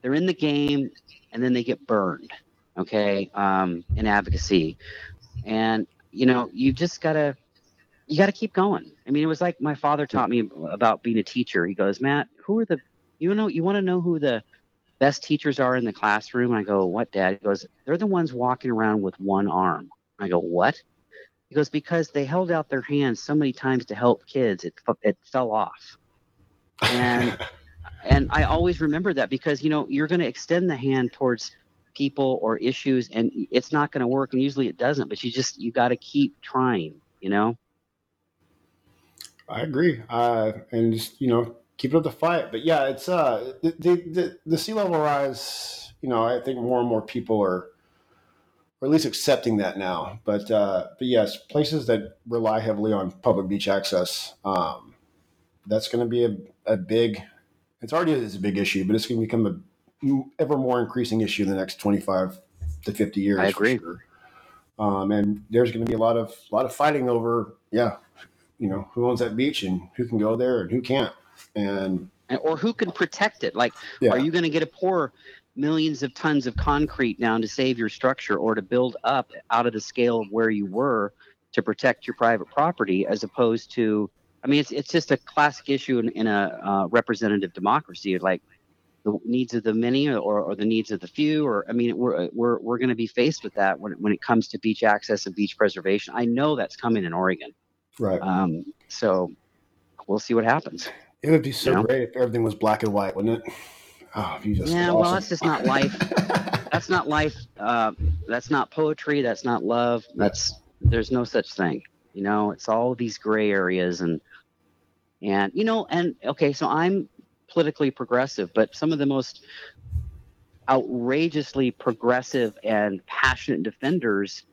they're in the game and then they get burned, okay, um, in advocacy. And you know, you just gotta you gotta keep going. I mean, it was like my father taught me about being a teacher. He goes, Matt, who are the you know you want to know who the best teachers are in the classroom? I go, what, Dad? He goes, they're the ones walking around with one arm. I go, what? He goes, because they held out their hands so many times to help kids, it it fell off. And and I always remember that because you know you're going to extend the hand towards people or issues, and it's not going to work, and usually it doesn't. But you just you got to keep trying, you know. I agree, uh, and just you know keep it up the fight. But yeah, it's uh the the, the sea level rise. You know, I think more and more people are or at least accepting that now. But uh, but yes, places that rely heavily on public beach access, um, that's going to be a, a big. It's already is a big issue, but it's going to become a ever more increasing issue in the next twenty five to fifty years. I agree. Sure. Um, and there's going to be a lot of a lot of fighting over, yeah, you know, who owns that beach and who can go there and who can't, and or who can protect it. Like, yeah. are you going to get a pour millions of tons of concrete down to save your structure or to build up out of the scale of where you were to protect your private property as opposed to i mean it's, it's just a classic issue in, in a uh, representative democracy like the needs of the many or, or the needs of the few or i mean we're we're, we're going to be faced with that when, when it comes to beach access and beach preservation i know that's coming in oregon right um, so we'll see what happens it would be so you know? great if everything was black and white wouldn't it Oh, you just yeah. Awesome. Well, that's just not life. that's not life. Uh, that's not poetry. That's not love. That's there's no such thing. You know, it's all these gray areas and and you know and okay. So I'm politically progressive, but some of the most outrageously progressive and passionate defenders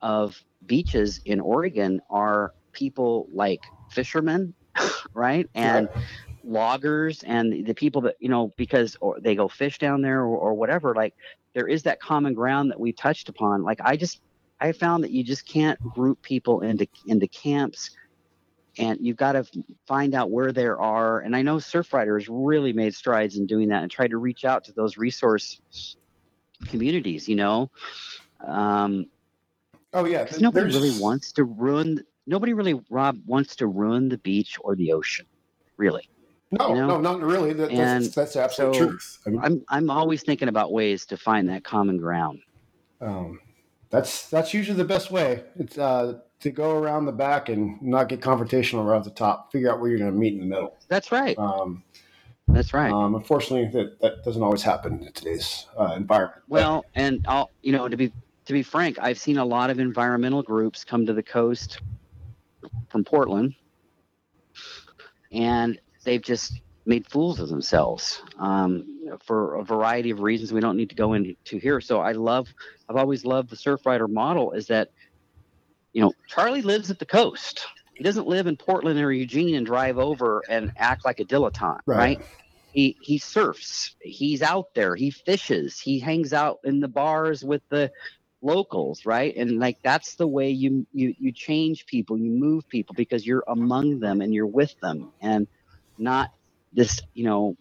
of beaches in Oregon are people like fishermen, right? And loggers and the people that you know because or they go fish down there or, or whatever like there is that common ground that we touched upon. Like i just i found that you just can't group people into into camps and you've got to find out where there are. And i know surfrider has really made strides in doing that and tried to reach out to those resource communities you know? Um oh yeah. nobody There's... really wants to ruin nobody really rob wants to ruin the beach or the ocean really no, you know? no, not really. That, that's, that's absolute so truth. I mean, I'm I'm always thinking about ways to find that common ground. Um, that's that's usually the best way. It's uh, to go around the back and not get confrontational around the top. Figure out where you're going to meet in the middle. That's right. Um, that's right. Um, unfortunately, that that doesn't always happen in today's uh, environment. Well, but, and I'll you know to be to be frank, I've seen a lot of environmental groups come to the coast from Portland, and they've just made fools of themselves um, for a variety of reasons we don't need to go into here. So I love, I've always loved the Surfrider model is that, you know, Charlie lives at the coast. He doesn't live in Portland or Eugene and drive over and act like a dilettante, right? right? He he surfs. He's out there. He fishes. He hangs out in the bars with the locals, right? And like that's the way you you you change people, you move people because you're among them and you're with them. And not this, you know,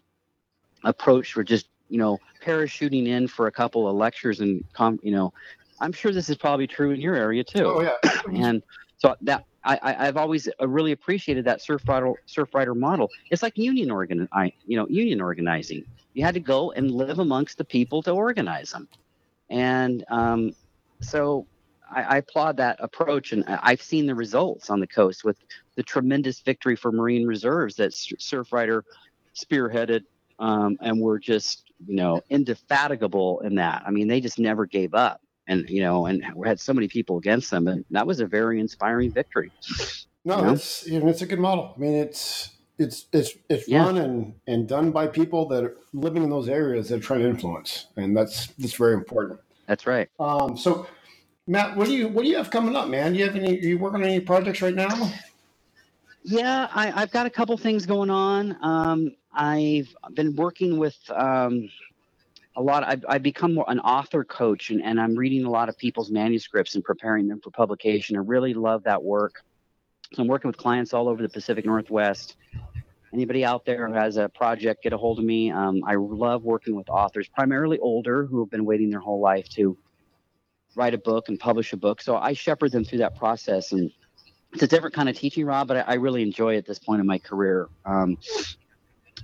approach for just, you know, parachuting in for a couple of lectures and, com, you know, I'm sure this is probably true in your area too. Oh yeah. and so that I, I've always uh, really appreciated that Surfrider Surfrider model. It's like union organ, I, you know, union organizing. You had to go and live amongst the people to organize them, and um, so I, I, applaud that approach, and I've seen the results on the coast with the tremendous victory for marine reserves that Surfrider spearheaded, um, and were just you know indefatigable in that. I mean, they just never gave up, and you know, and we had so many people against them, and that was a very inspiring victory. No, you know? it's it's a good model. I mean, it's it's it's it's yeah. run and and done by people that are living in those areas that are trying to influence, and that's that's very important. That's right. Um, so Matt, what do you what do you have coming up, man? Do you have any? Are you working on any projects right now? Yeah, I, have got a couple things going on. Um, I've been working with um, a lot. I've, I've become an author coach, and, and I'm reading a lot of people's manuscripts and preparing them for publication. I really love that work. So I'm working with clients all over the Pacific Northwest. Anybody out there who has a project, get a hold of me. Um, I love working with authors, primarily older, who have been waiting their whole life to write a book and publish a book. So I shepherd them through that process, and it's a different kind of teaching, Rob, but I, I really enjoy it at this point in my career. Um,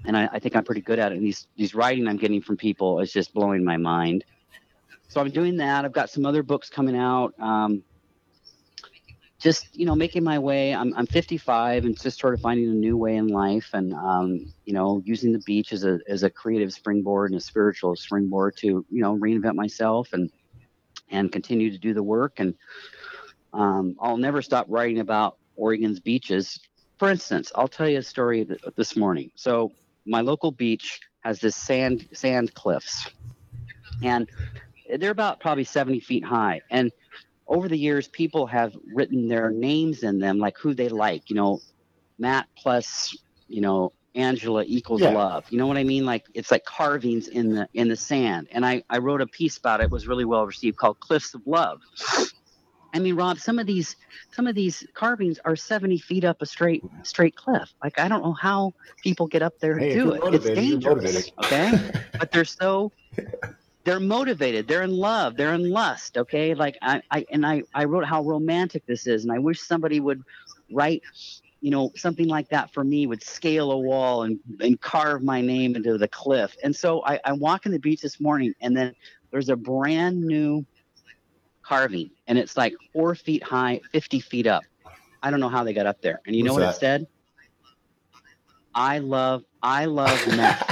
and I, I, think I'm pretty good at it. And these these writing I'm getting from people is just blowing my mind. So I'm doing that. I've got some other books coming out. Um, just you know, making my way. I'm I'm 55 and just sort of finding a new way in life, and um, you know, using the beach as a as a creative springboard and a spiritual springboard to you know reinvent myself and and continue to do the work. And um, I'll never stop writing about Oregon's beaches. For instance, I'll tell you a story this morning. So my local beach has this sand sand cliffs, and they're about probably 70 feet high. And over the years, people have written their names in them, like who they like. You know, Matt plus you know Angela equals yeah. love. You know what I mean? Like it's like carvings in the in the sand. And I I wrote a piece about it. it was really well received called Cliffs of Love. I mean, Rob, some of these some of these carvings are 70 feet up a straight straight cliff. Like I don't know how people get up there and do it. It's dangerous. Okay. but they're so they're motivated they're in love they're in lust okay like I, I and I, I wrote how romantic this is and i wish somebody would write you know, something like that for me would scale a wall and, and carve my name into the cliff. And so I, I'm walking the beach this morning, and then there's a brand new carving, and it's like four feet high, 50 feet up. I don't know how they got up there. And you What's know what that? it said? I love, I love meth.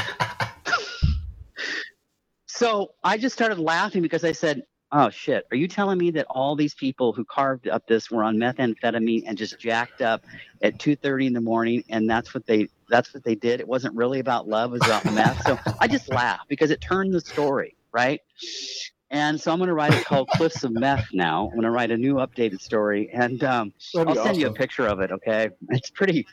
So I just started laughing because I said, Oh shit! Are you telling me that all these people who carved up this were on methamphetamine and just jacked up at two thirty in the morning, and that's what they that's what they did? It wasn't really about love; it was about meth. So I just laugh because it turned the story right. And so I'm going to write it called Cliffs of Meth now. I'm going to write a new updated story, and um, I'll send awesome. you a picture of it. Okay, it's pretty.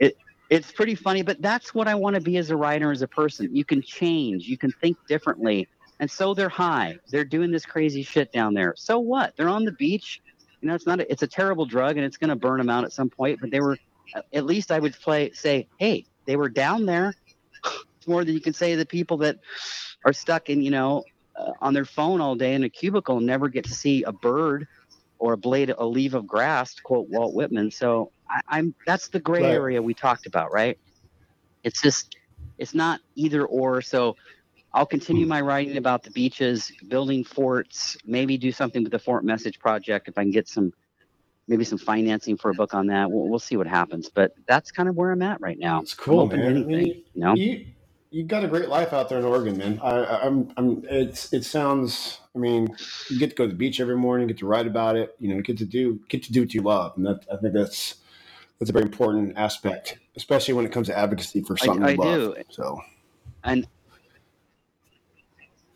It it's pretty funny, but that's what I want to be as a writer, as a person. You can change. You can think differently and so they're high. They're doing this crazy shit down there. So what? They're on the beach. You know, it's not. A, it's a terrible drug, and it's going to burn them out at some point. But they were, at least I would play say, hey, they were down there. it's more than you can say to the people that are stuck in, you know, uh, on their phone all day in a cubicle and never get to see a bird or a blade, a leaf of grass, to quote Walt Whitman. So I, am that's the gray right. area we talked about, right? It's just, it's not either or. So I'll continue hmm. my writing about the beaches, building forts, maybe do something with the Fort Message Project if I can get some, maybe some financing for a book on that. We'll, we'll see what happens. But that's kind of where I'm at right now. It's cool, man. Anything, I mean, you know, you, you got a great life out there in Oregon, man. I, am I'm, I'm, it's, it sounds. I mean, you get to go to the beach every morning, get to write about it. You know, get to do, get to do what you love, and that I think that's that's a very important aspect, especially when it comes to advocacy for something I, I love. Do. So, and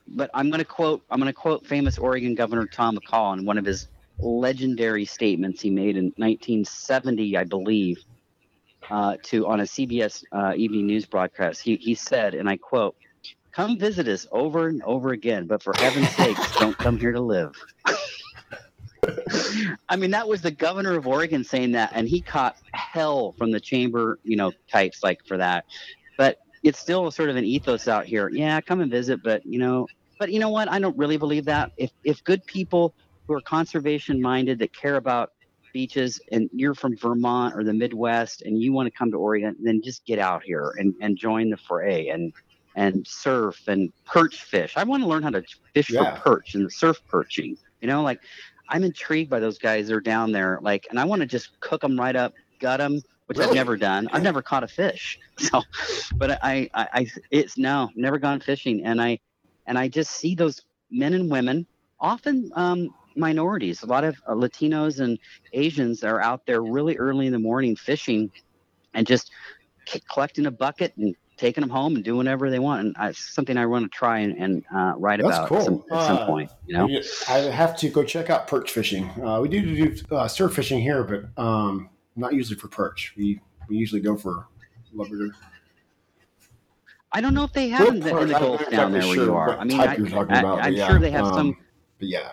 but I'm going to quote I'm going to quote famous Oregon Governor Tom McCall in one of his legendary statements he made in 1970, I believe, uh, to on a CBS uh, evening news broadcast. He he said, and I quote, "Come visit us over and over again, but for heaven's sakes, don't come here to live." I mean, that was the governor of Oregon saying that, and he caught hell from the chamber, you know, types like for that. But it's still sort of an ethos out here. Yeah, come and visit, but you know, but you know what? I don't really believe that. If if good people who are conservation minded that care about beaches and you're from Vermont or the Midwest and you want to come to Oregon, then just get out here and, and join the fray and and surf and perch fish. I want to learn how to fish yeah. for perch and surf perching. You know, like I'm intrigued by those guys that are down there. Like, and I want to just cook them right up, gut them, which really? I've never done. I've never caught a fish. So, but I, I, I, it's no, never gone fishing. And I, and I just see those men and women, often um, minorities, a lot of uh, Latinos and Asians are out there really early in the morning fishing and just c- collecting a bucket and taking them home and doing whatever they want. And it's something I want to try and, and uh, write That's about cool. at, some, at some uh, point. You know, I have to go check out perch fishing. Uh, we do do uh, surf fishing here, but um, not usually for perch. We we usually go for lubberger. I don't know if they have in the, in the Gulf down there where you are. I mean, I, am yeah. sure they have um, some. But yeah.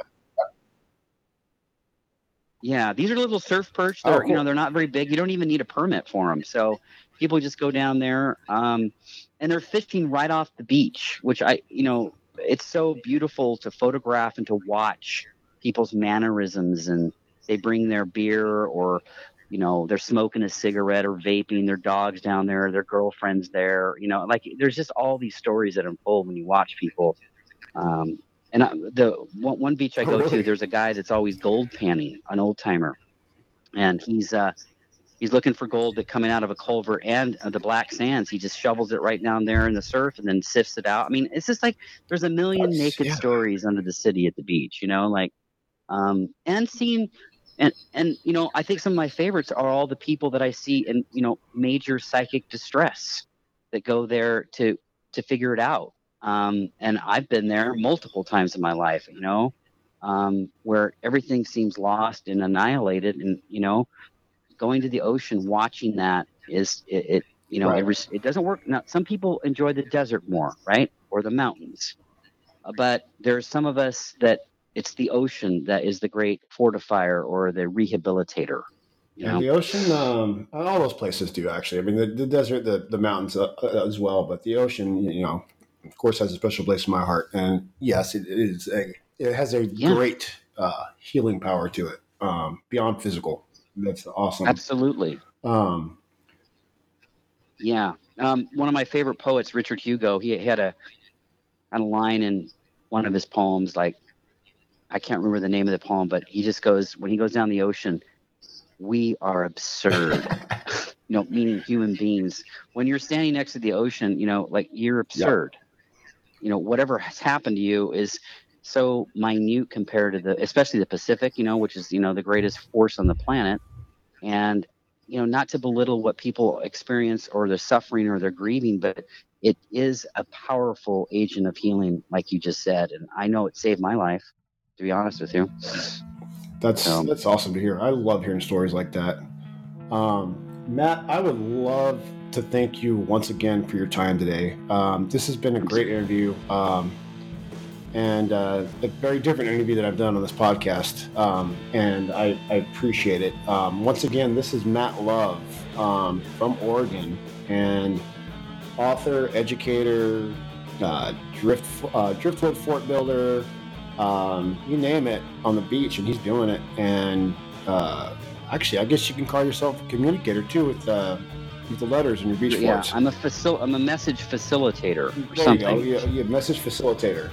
Yeah, these are little surf perch. They're oh, cool. you know they're not very big. You don't even need a permit for them. So people just go down there, um, and they're fishing right off the beach, which I you know it's so beautiful to photograph and to watch people's mannerisms and they bring their beer or you know they're smoking a cigarette or vaping their dogs down there their girlfriends there you know like there's just all these stories that unfold when you watch people um, and I, the one, one, beach i oh, go oh, really? to there's a guy that's always gold panning an old timer and he's uh he's looking for gold that coming out of a culvert and uh, the black sands he just shovels it right down there in the surf and then sifts it out i mean it's just like there's a million naked yeah. stories under the city at the beach you know like um and seeing and and you know i think some of my favorites are all the people that i see in you know major psychic distress that go there to to figure it out um, and i've been there multiple times in my life you know um, where everything seems lost and annihilated and you know going to the ocean watching that is it, it you know right. it, it doesn't work now some people enjoy the desert more right or the mountains uh, but there's some of us that it's the ocean that is the great fortifier or the rehabilitator. You know? the ocean, um, all those places do actually. I mean, the, the desert, the, the mountains uh, uh, as well, but the ocean, you know, of course, has a special place in my heart. And yes, it is a, it has a yeah. great uh, healing power to it um, beyond physical. That's awesome. Absolutely. Um, yeah. Um, one of my favorite poets, Richard Hugo, he had a, a line in one of his poems like I can't remember the name of the poem, but he just goes when he goes down the ocean, we are absurd. you know, meaning human beings. When you're standing next to the ocean, you know, like you're absurd. You know, whatever has happened to you is so minute compared to the especially the Pacific, you know, which is, you know, the greatest force on the planet. And you know, not to belittle what people experience or their suffering or their grieving, but it is a powerful agent of healing, like you just said. And I know it saved my life to be honest with you. That's um, that's awesome to hear. I love hearing stories like that. Um, Matt, I would love to thank you once again for your time today. Um, this has been a great interview um, and uh, a very different interview that I've done on this podcast, um, and I, I, appreciate it. Um, once again, this is Matt Love from Oregon and author, educator, uh, drift uh, driftwood fort builder um, you name it on the beach, and he's doing it. And uh, actually, I guess you can call yourself a communicator too with uh, with the letters in your beach yeah. I'm a facil- I'm a message facilitator or there something. You go. Yeah, yeah, message facilitator.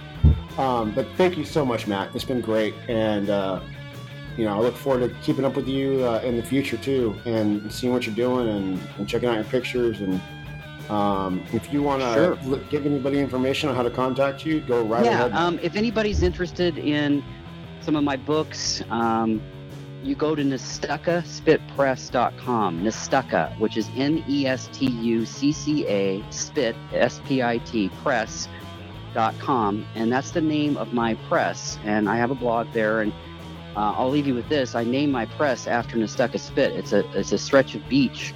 Um, but thank you so much, Matt. It's been great, and uh, you know I look forward to keeping up with you uh, in the future too, and seeing what you're doing, and, and checking out your pictures and um, if you want to sure. give anybody information on how to contact you, go right yeah, ahead. Um, if anybody's interested in some of my books, um, you go to nestuccaspitpress.com. Nestucca, which is N E S T U C C A, spit, S P I T, press.com. And that's the name of my press. And I have a blog there. And uh, I'll leave you with this. I named my press after Nestucca Spit. It's a, it's a stretch of beach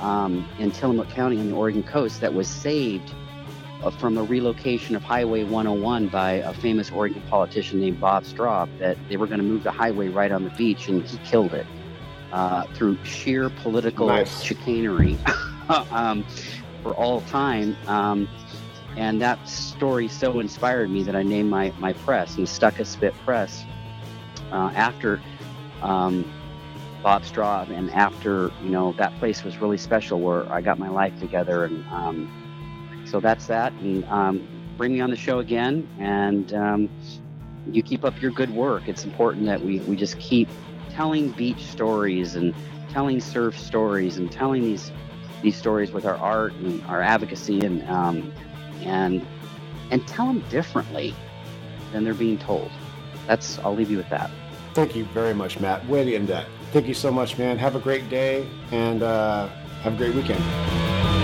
um, in Tillamook County on the Oregon coast that was saved from a relocation of Highway 101 by a famous Oregon politician named Bob Straub. That they were going to move the highway right on the beach, and he killed it uh, through sheer political nice. chicanery um, for all time. Um, and that story so inspired me that I named my, my press, Nestucca Spit Press, uh, after um, Bob Straub, and after you know that place was really special where I got my life together, and um, so that's that. And um, bring me on the show again, and um, you keep up your good work. It's important that we we just keep telling beach stories and telling surf stories and telling these these stories with our art and our advocacy and um, and and tell them differently than they're being told. That's I'll leave you with that. Thank you very much, Matt. Way to end that. Thank you so much, man. Have a great day and uh, have a great weekend.